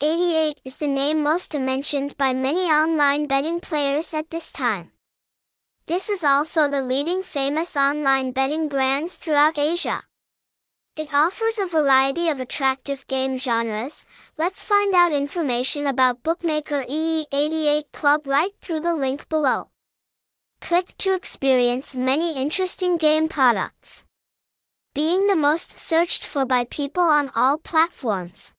88 is the name most mentioned by many online betting players at this time. This is also the leading famous online betting brand throughout Asia. It offers a variety of attractive game genres. Let's find out information about bookmaker EE88 Club right through the link below. Click to experience many interesting game products. Being the most searched for by people on all platforms.